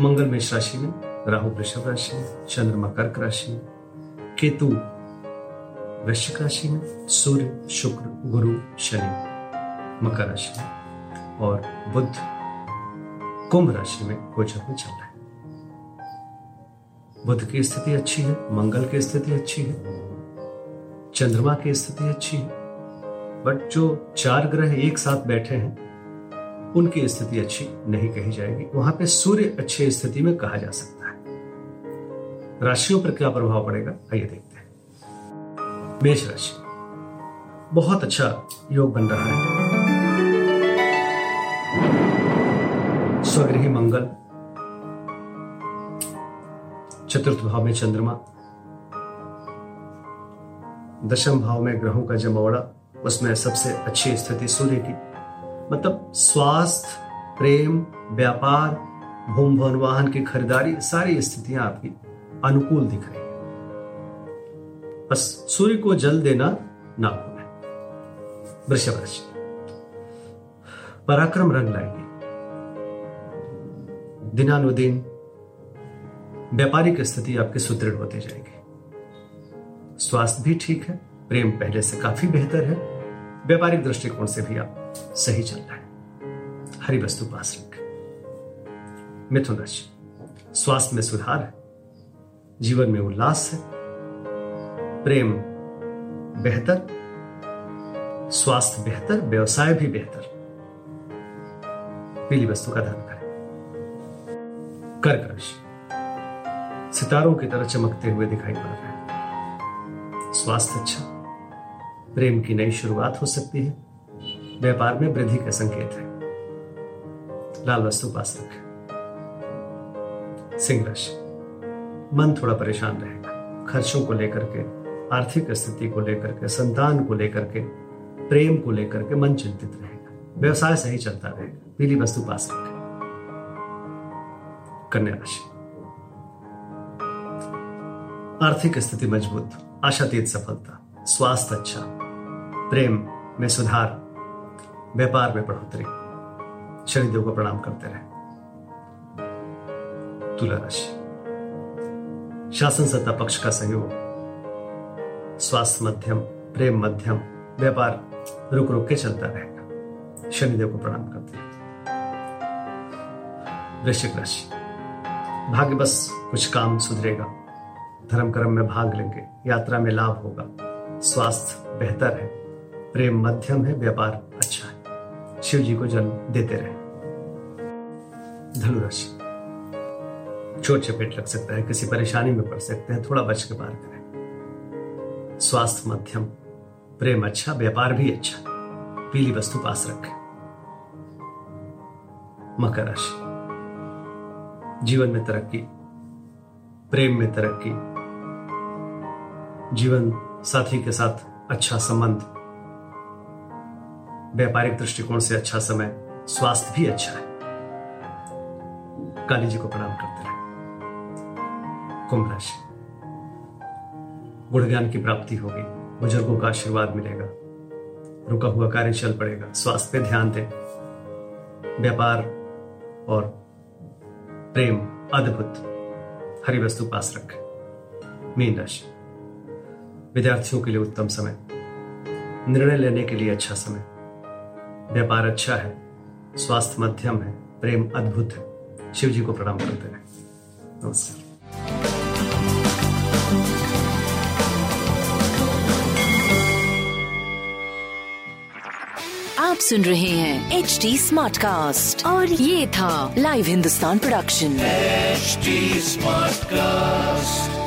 मंगल मेष राशि में, राहु वृषभ राशि में, चंद्रमा कर्क राशि में, केतु वृश्चिक राशि में, सूर्य, शुक्र, गुरु, शनि मकर राशि में और बुद्ध कुंभ राशि में गोचर में चल रहा है। बुद्ध की स्थिति अच्छी है, मंगल की स्थिति अच्छी है, चंद्रमा की स्थिति अच्छी है, बट जो चार ग्रह एक साथ बैठे हैं उनकी स्थिति अच्छी नहीं कही जाएगी। वहाँ पे सूर्य अच्छी स्थिति में कहा जा सकता है। राशियों पर क्या प्रभाव पड़ेगा? आइए देखते हैं। मेष राशि। बहुत अच्छा योग बन रहा है। स्वगृही मंगल। चतुर्थ भाव में चंद्रमा। दशम भाव में ग्रहों का जमौड़ा उसमें सबसे अच्छी स्थिति सूर्य की। मतलब स्वास्थ्य, प्रेम, व्यापार भूम भवन वाहन की खरीदारी, सारी स्थितियाँ आपकी अनुकूल दिख रही है। बस सूर्य को जल देना ना भूलें। वृषभ राशि। पराक्रम रंग लाएँगे। दिनानुदिन व्यापारिक स्थिति आपकी सुदृढ़ होती जाएगी। स्वास्थ्य भी ठीक है, प्रेम पहले से काफ़ी बेहतर है। व्यापारिक दृष्टिकोण से भी आप सही चल रहा है। हरी वस्तु पास रखें। मिथुन राशि, स्वास्थ्य में सुधार है, जीवन में उल्लास है, प्रेम बेहतर, स्वास्थ्य बेहतर, व्यवसाय भी बेहतर। पीली वस्तु का दान करें। कर्क राशि, सितारों की तरह चमकते हुए दिखाई पड़ रहे हैं। स्वास्थ्य अच्छा प्रेम की नई शुरुआत हो सकती है। व्यापार में वृद्धि का संकेत है। लाल वस्तु पास रखें सिंह राशि। मन थोड़ा परेशान रहेगा। खर्चों को लेकर के, आर्थिक स्थिति को लेकर के, संतान को लेकर के, प्रेम को लेकर के मन चिंतित रहेगा। व्यवसाय सही चलता रहेगा। पीली वस्तु पास रखें कन्या राशि। आर्थिक स्थिति मज़बूत। आशातीत सफलता। स्वास्थ्य अच्छा। प्रेम में सुधार। व्यापार में बढ़ोतरी शनिदेव को प्रणाम करते रहे। तुला राशि। शासन सत्ता पक्ष का सहयोग। स्वास्थ्य मध्यम, प्रेम मध्यम, व्यापार रुक रुक के चलता रहेगा। शनिदेव को प्रणाम करते हैं वृश्चिक राशि। भाग्य बस कुछ काम सुधरेगा। धर्म कर्म में भाग लेंगे। यात्रा में लाभ होगा। स्वास्थ्य बेहतर है। प्रेम मध्यम है, व्यापार अच्छा शिव जी को जन्म देते रहे। धनुराशि। चोट चपेट लग सकता है, किसी परेशानी में पड़ सकते हैं, थोड़ा बच के पार करें। स्वास्थ्य मध्यम, प्रेम अच्छा व्यापार भी अच्छा। पीली वस्तु पास रखें। मकर राशि। जीवन में तरक्की, प्रेम में तरक्की, जीवन साथी के साथ अच्छा संबंध। व्यापारिक दृष्टिकोण से अच्छा समय, स्वास्थ्य भी अच्छा है। काली जी को प्रणाम करते रहे। कुंभ राशि। गुण ज्ञान की प्राप्ति होगी। बुज़ुर्गों का आशीर्वाद मिलेगा। रुका हुआ कार्य चल पड़ेगा। स्वास्थ्य पे ध्यान दें। व्यापार और प्रेम अद्भुत। हरी वस्तु पास रखें। मीन राशि। विद्यार्थियों के लिए उत्तम समय। निर्णय लेने के लिए अच्छा समय। व्यापार अच्छा है स्वास्थ्य मध्यम है प्रेम अद्भुत है। शिव जी को प्रणाम करते हैं। नमस्कार। आप सुन रहे हैं एच डी स्मार्ट कास्ट और ये था live Hindustan production smart cast